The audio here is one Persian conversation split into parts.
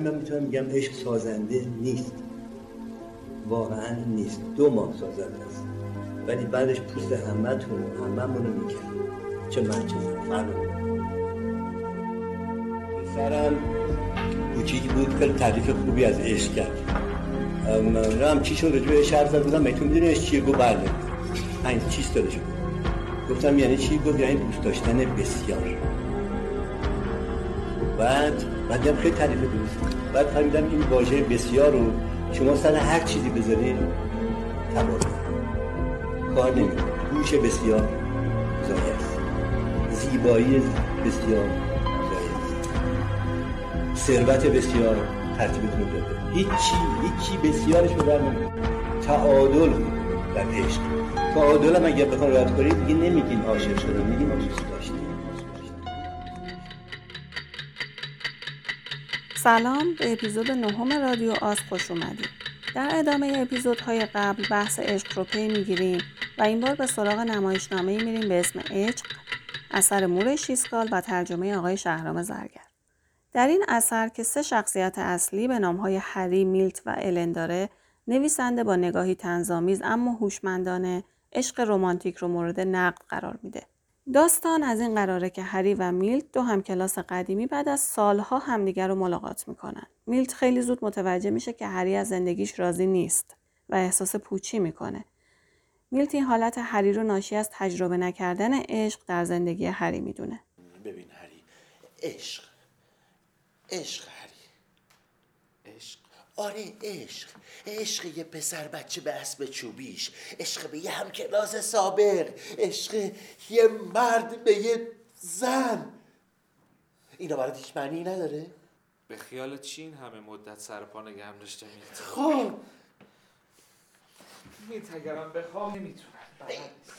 من می‌تونم میگم عشق سازنده نیست. واقعا نیست. دو ماه سازنده است. ولی بعدش پوست همتون هممون رو می‌کنه چه من چه پسرم کوچیک بود خیلی تعریف خوبی از عشق کرد. هم چی شد؟ رجوع عشق حرف بودم. میتون می‌دونی عشق چیه؟ گو بله. این چیست داده شد. گفتم یعنی چی؟ گفت یعنی دوست داشتن بسیار. بعد بعد خیلی تعریف درست بعد فهمیدم این واژه بسیار رو شما سر هر چیزی بذارین تبار کار نمی‌کنه گوش بسیار زایه است زیبایی بسیار زایه است ثروت بسیار ترتیبتون داده هیچی هیچی بسیارش رو در تعادل در عشق. تعادل هم اگر بخوان رد کنید دیگه نمیگین عاشق شدم میگین عاشق داشتیم سلام به اپیزود نهم رادیو آز خوش اومدید. در ادامه اپیزودهای قبل بحث عشق رو پی می‌گیریم و این بار به سراغ نمایشنامه میریم به اسم عشق اثر مور شیسکال و ترجمه آقای شهرام زرگر. در این اثر که سه شخصیت اصلی به نامهای هری، میلت و الن داره، نویسنده با نگاهی تنظامیز اما هوشمندانه عشق رمانتیک رو مورد نقد قرار میده. داستان از این قراره که هری و میلت دو همکلاس قدیمی بعد از سالها همدیگر رو ملاقات می‌کنن. میلت خیلی زود متوجه میشه که هری از زندگیش راضی نیست و احساس پوچی می‌کنه. میلت این حالت هری رو ناشی از تجربه نکردن عشق در زندگی هری می‌دونه. ببین هری عشق عشق هری آره عشق. عشق یه پسر بچه به اسب چوبیش. عشق به یه همکلاس سابق عشق یه مرد به یه زن. اینا برات هیچ معنی نداره؟ به خیال چین همه مدت سر پا نگه داشته میت خب. میت اگرم بخوام نمی‌تونم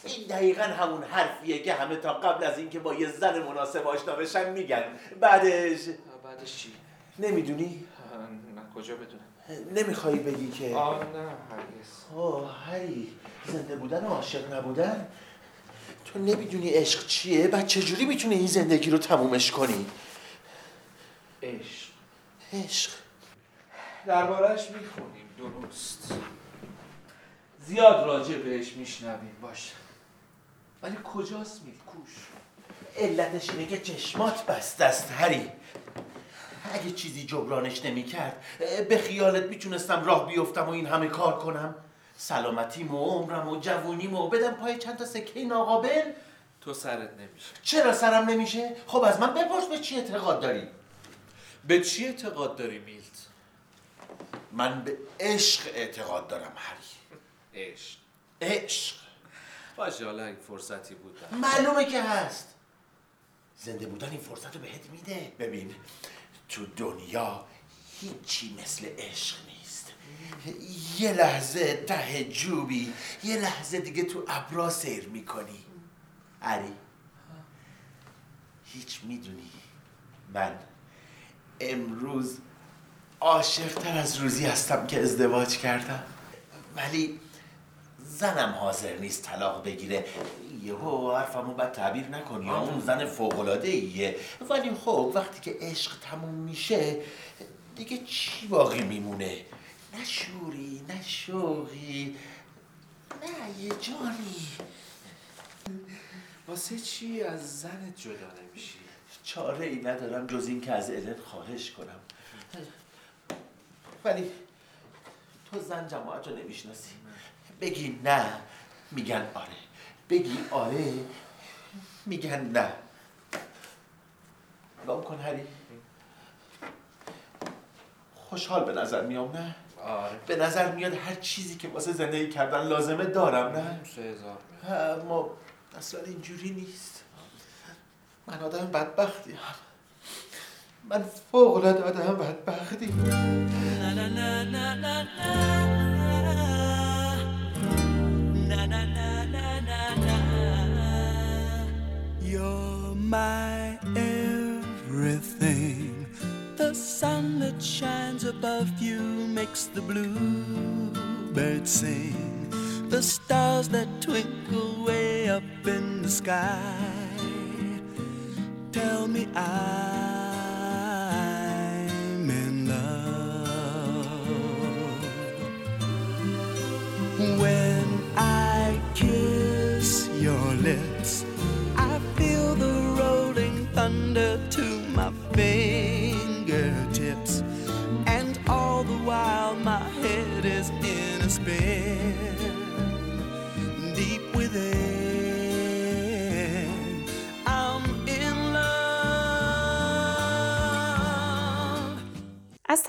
این دقیقا همون حرفیه که همه تا قبل از اینکه با یه زن مناسب آشنا بشن میگن. بعدش؟ بعدش چی؟ نمی‌دونی؟ نه کجا بدونم؟ نمی‌خوای بگی که آه نه هرگز. آه هری زنده بودن و عاشق نبودن. تو نمی‌دونی عشق چیه؟ بعد چجوری می‌تونی این زندگی رو تمومش کنی؟ عشق. عشق. دربارهش می‌خونیم درست. زیاد راجع بهش میشنویم باشه. ولی کجاست میلکوش علتش اینه که چشمات بست است هری. اگه چیزی جبرانش نمی‌کرد به خیالت می‌تونستم راه بیفتم و این همه کار کنم. سلامتیم و عمرم و جوونیم و بدم پای چند تا سکه ناقابل. تو سرت نمیشه. چرا سرم نمیشه؟ خب از من بپرس به چی اعتقاد داری؟ به چی اعتقاد داری میلت؟ من به عشق اعتقاد دارم هری عشق. عشق. باشه حالا اگه فرصتی بود. معلومه که هست. زنده بودن این فرصت رو بهت میده. ببین تو دنیا هیچی مثل عشق نیست. یه لحظه ته جوبی یه لحظه دیگه تو ابرا سیر می‌کنی. علی هیچ می‌دونی من امروز عاشقتر از روزی هستم که ازدواج کردم. ولی زنم حاضر نیست طلاق بگیره. یهو حرفمو بعد تعبیر نکنی. یا اون زن فوقلاده ایه ولی خب وقتی که عشق تموم میشه دیگه چی باقی میمونه؟ نه شوری نه شوقی نه یه جانی. واسه چی از زنت جدا نمیشی؟ چاره ای ندارم جز این که از الن خواهش کنم. ولی تو زن جماعت رو نمی‌شناسی. بگی نه میگن آره. بگی آره. میگن نه. نگاه کن هری. خوشحال به نظر میام نه؟ آره. به نظر میاد هر چیزی که واسه زندگی کردن لازمه دارم نه؟ سه هزار اما اصلا اینجوری نیست. من آدم بدبختی هم. من فوق العاده آدم بدبختی. My everything. The sun that shines above you makes the bluebirds sing. The stars that twinkle way up in the sky tell me I'm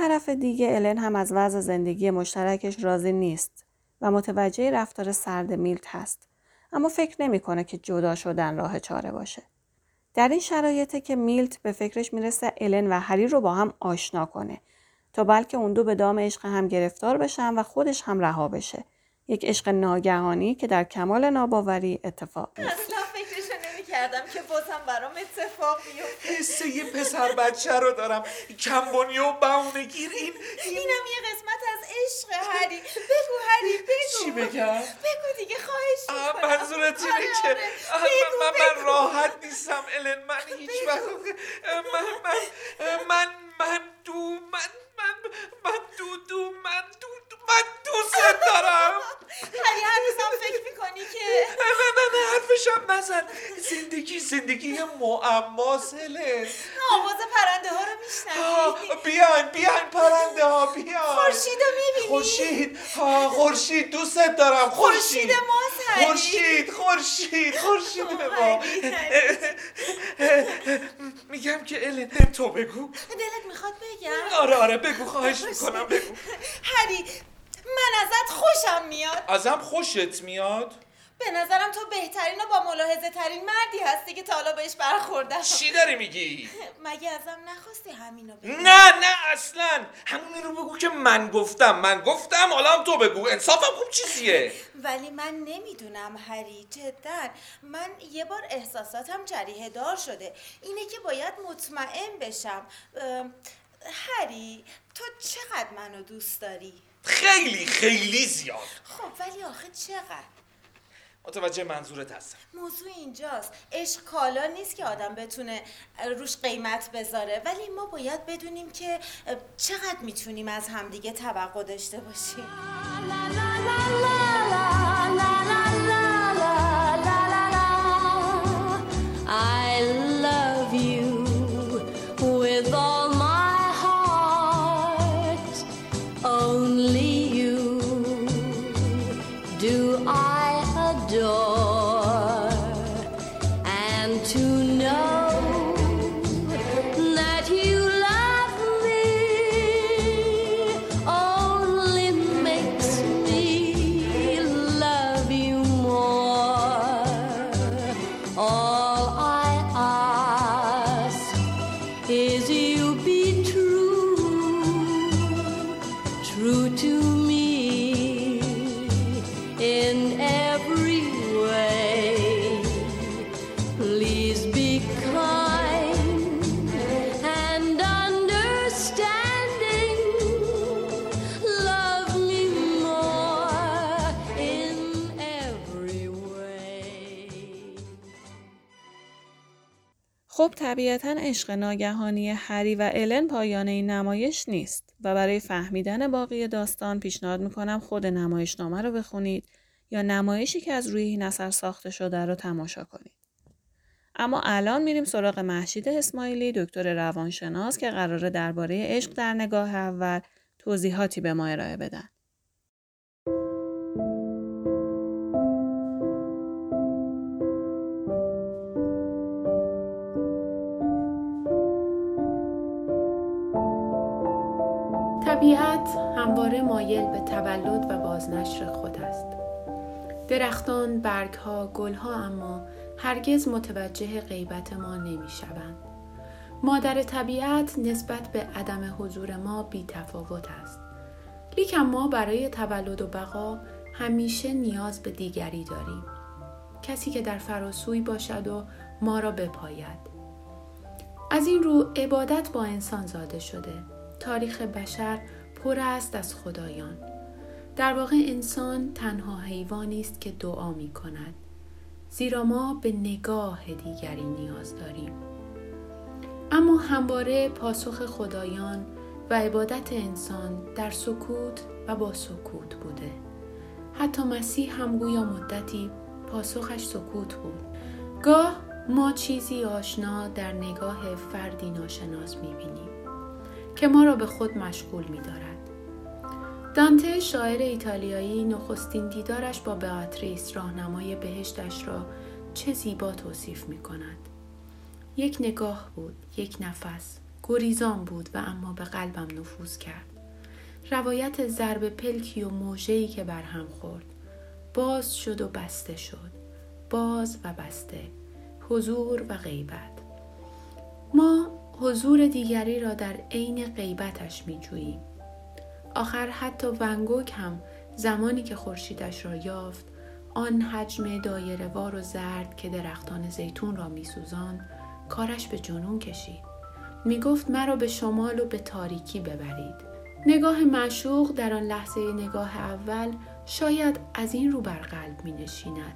طرف دیگه الن هم از وضع زندگی مشترکش راضی نیست و متوجه رفتار سرد میلت هست اما فکر نمی‌کنه که جدا شدن راه چاره باشه. در این شرایطه که میلت به فکرش می‌رسه الن و هری رو با هم آشنا کنه تا بلکه اون دو به دام عشق هم گرفتار بشن و خودش هم رها بشه. یک عشق ناگهانی که در کمال ناباوری اتفاق میفته. نمی‌کردم که بازم برام اتفاق بیفته. حس یه پسر بچه رو دارم. کمبونی و گیر این اینم یه قسمت از عشق هری. بگو هری بگو. چی بگم؟ بگو دیگه خواهش می‌کنم. منظورت اینه آره، که آره. من, من. راحت نیستم الن من هیچ وقت من من من من دو من من من دو دو من دو دو من دوست دارم هری هنوزم فکر می‌کنی که نه نه نه حرفشم نزن زندگی زندگی معماست هلن آواز پرنده ها رو میشنوی؟ بیاین بیاین پرنده ها بیاین. خورشید رو می‌بینی؟ خورشید. خورشید دوستت دارم. خورشید. هری خورشید خورشید خورشید ما. میگم که الن تو بگو. دلت می‌خواد بگم؟ آره آره بگو خواهش می‌کنم بگو. هری من ازت خوشم میاد. ازم خوشت میاد؟ به نظرم تو بهترین و با ملاحظه ترین مردی هستی که تا حالا بهش برخوردم. چی داری میگی؟ مگه ازم نخواستی همینو بگی؟ نه نه اصلا. همونی رو بگو که من گفتم. من گفتم حالا هم تو بگو. انصافم خوب چیزیه. ولی من نمی‌دونم هری جدا. من یه بار احساساتم جریه دار شده. اینه که باید مطمئن بشم. هری تو چقدر منو دوست داری؟ خیلی خیلی زیاد. خب ولی آخه چقدر؟ متوجه منظورت هستم. موضوع اینجاست. عشق کالا نیست که آدم بتونه روش قیمت بذاره ولی ما باید بدونیم که چقدر می‌تونیم از همدیگه توقع داشته باشیم. خب طبیعتا عشق ناگهانی هری و الن پایان این نمایش نیست و برای فهمیدن باقی داستان پیشنهاد می‌کنم خود نمایشنامه رو بخونید یا نمایشی که از روی این اثر ساخته شده رو تماشا کنید. اما الان میریم سراغ محشید اسماعیلی دکتر روانشناس که قراره درباره عشق در نگاه اول توضیحاتی به ما ارائه بدن. مایل به تولد و بازنشر خود است. درختان، برگها، گلها اما هرگز متوجه غیبت ما نمی شوند. مادر طبیعت نسبت به عدم حضور ما بی تفاوت است. لیکن ما برای تولد و بقا همیشه نیاز به دیگری داریم. کسی که در فراسوی باشد و ما را بپاید. از این رو عبادت با انسان زاده شده. تاریخ بشر پر است از خدایان. در واقع انسان تنها حیوانی است که دعا می کند. زیرا ما به نگاه دیگری نیاز داریم. اما همواره پاسخ خدایان و عبادت انسان در سکوت و با سکوت بوده. حتی مسیح هم گویا مدتی پاسخش سکوت بود. گاه ما چیزی آشنا در نگاه فردی ناشناس می‌بینیم که ما را به خود مشغول میدارد. دانته شاعر ایتالیایی نخستین دیدارش با beatrice راهنمای بهشتش را چه زیبا توصیف می کند. یک نگاه بود، یک نفس، گریزان بود و اما به قلبم نفوذ کرد. روایت ضرب پلکی و موجهی که بر هم خورد. باز شد و بسته شد. باز و بسته. حضور و غیبت. ما حضور دیگری را در عین غیبتش می جوییم. آخر حتی ونگوک هم زمانی که خورشیدش را یافت آن حجم دایرهوار و زرد که درختان زیتون را میسوزاند کارش به جنون کشید. می گفت مرا به شمال و به تاریکی ببرید. نگاه معشوق در آن لحظه نگاه اول شاید از این رو بر قلب می نشیند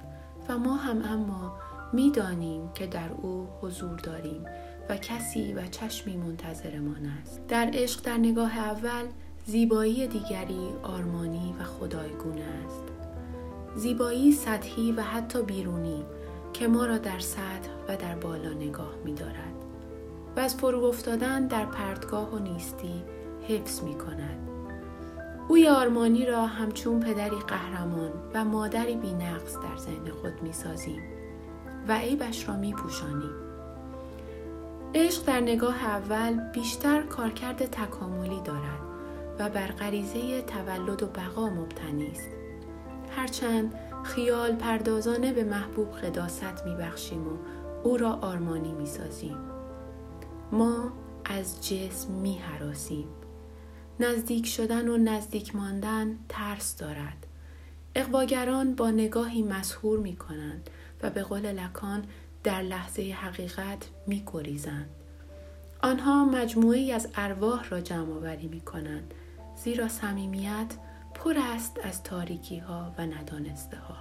و ما هم اما می دانیم که در او حضور داریم و کسی و چشمی منتظرمان است. در عشق در نگاه اول زیبایی دیگری آرمانی و خدایگونه است زیبایی سطحی و حتی بیرونی که ما را در سطح و در بالا نگاه می دارد و از فرو افتادن در پرتگاه و نیستی حفظ می کند. اوی آرمانی را همچون پدری قهرمان و مادری بی نقص در ذهن خود می سازیم و عیبش را می پوشانیم. عشق در نگاه اول بیشتر کارکرد تکاملی دارد و بر غریزه تولد و بقا مبتنی است. هرچند خیال پردازانه به محبوب قداست می بخشیم و او را آرمانی می سازیم. ما از جسم می حراسیم. نزدیک شدن و نزدیک ماندن ترس دارد. اقواگران با نگاهی مسهور می کنند و به قول لکان در لحظه حقیقت می گریزند. آنها مجموعی از ارواح را جمع آوری می کنند زیرا صمیمیت پر است از تاریکی ها و ندانسته ها.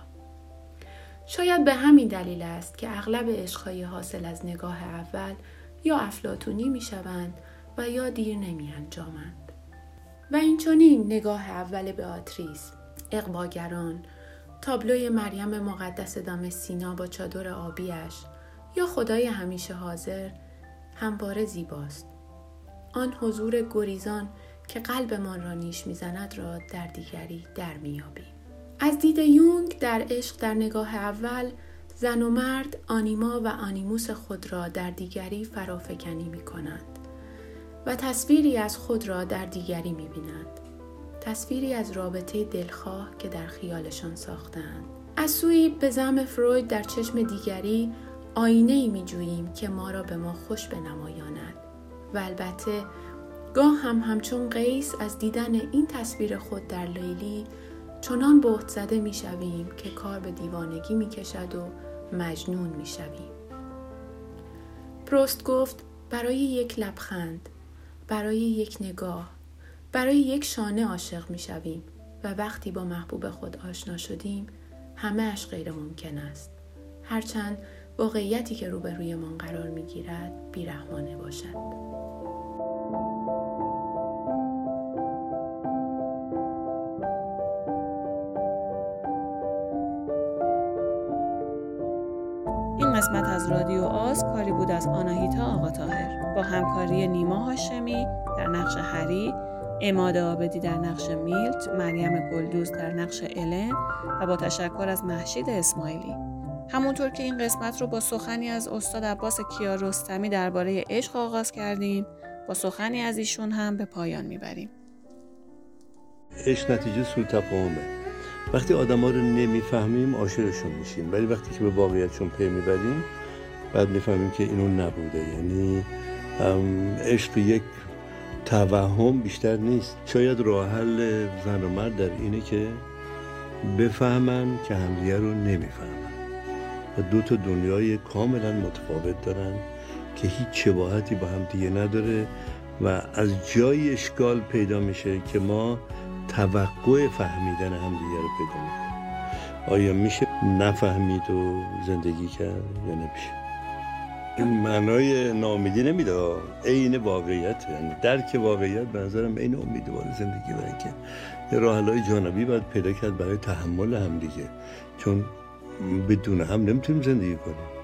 شاید به همین دلیل است که اغلب عشقهای حاصل از نگاه اول یا افلاتونی می شوند و یا دیر نمی انجامند. و این چونین نگاه اول به آتریس، اقواگران، تابلوی مریم مقدس دم سینا با چادر آبیش یا خدای همیشه حاضر همواره زیباست. آن حضور گریزان که قلبمان را نیش می‌زند را در دیگری در میابیم. از دید یونگ در عشق در نگاه اول زن و مرد آنیما و آنیموس خود را در دیگری فرافکنی می کنند و تصویری از خود را در دیگری می بینند. تصویری از رابطه دلخواه که در خیالشان ساختند. از سوی به زم فروید در چشم دیگری آینه ای می جوییم که ما را به ما خوش بنمایاند و البته گاه هم همچون قیس از دیدن این تصویر خود در لیلی چنان بهت زده می شویم که کار به دیوانگی می کشد و مجنون می شویم. پروست گفت برای یک لبخند، برای یک نگاه، برای یک شانه عاشق می شویم و وقتی با محبوب خود آشنا شدیم همه اش غیر ممکن است. هرچند واقعیتی که روبرویمان قرار می گیرد بیرحمانه باشد. قسمت از رادیو آز کاری بود از آناهیتا آقا تاهر با همکاری نیما هاشمی در نقش هری اماده آبدی در نقش میلت مریم گلدوز در نقش الن و با تشکر از محشید اسماعیلی. همونطور که این قسمت رو با سخنی از استاد عباس کیارستمی درباره عشق آغاز کردیم با سخنی از ایشون هم به پایان می‌بریم. عشق نتیجه سوء تفاهمه وقتی آدما رو نمی‌فهمیم عاشقشون میشیم. ولی وقتی که به واقعیتشون پی می‌بریم بعد می‌فهمیم که اینو نبوده. یعنی عشق یک توهم بیشتر نیست. شاید راه حل زن و مرد در اینه که بفهمن که همدیگه رو نمی‌فهمن. و دو تا دنیای کاملا متفاوت دارن که هیچ شباهتی با هم دیگه نداره و از جای اشکال پیدا میشه که ما توقع فهمیدن همدیگه رو پیدا می‌کنیم آیا میشه نفهمید و زندگی کرد یا نمیشه؟ این معنای ناامیدی نمیده عین واقعیت. یعنی درک واقعیت به نظرم عین امیدوار زندگی برای اینکه یه راه حل‌های جانبی باید پیدا کرد برای تحمل همدیگه. چون بدون هم نمی‌تونیم زندگی کنیم.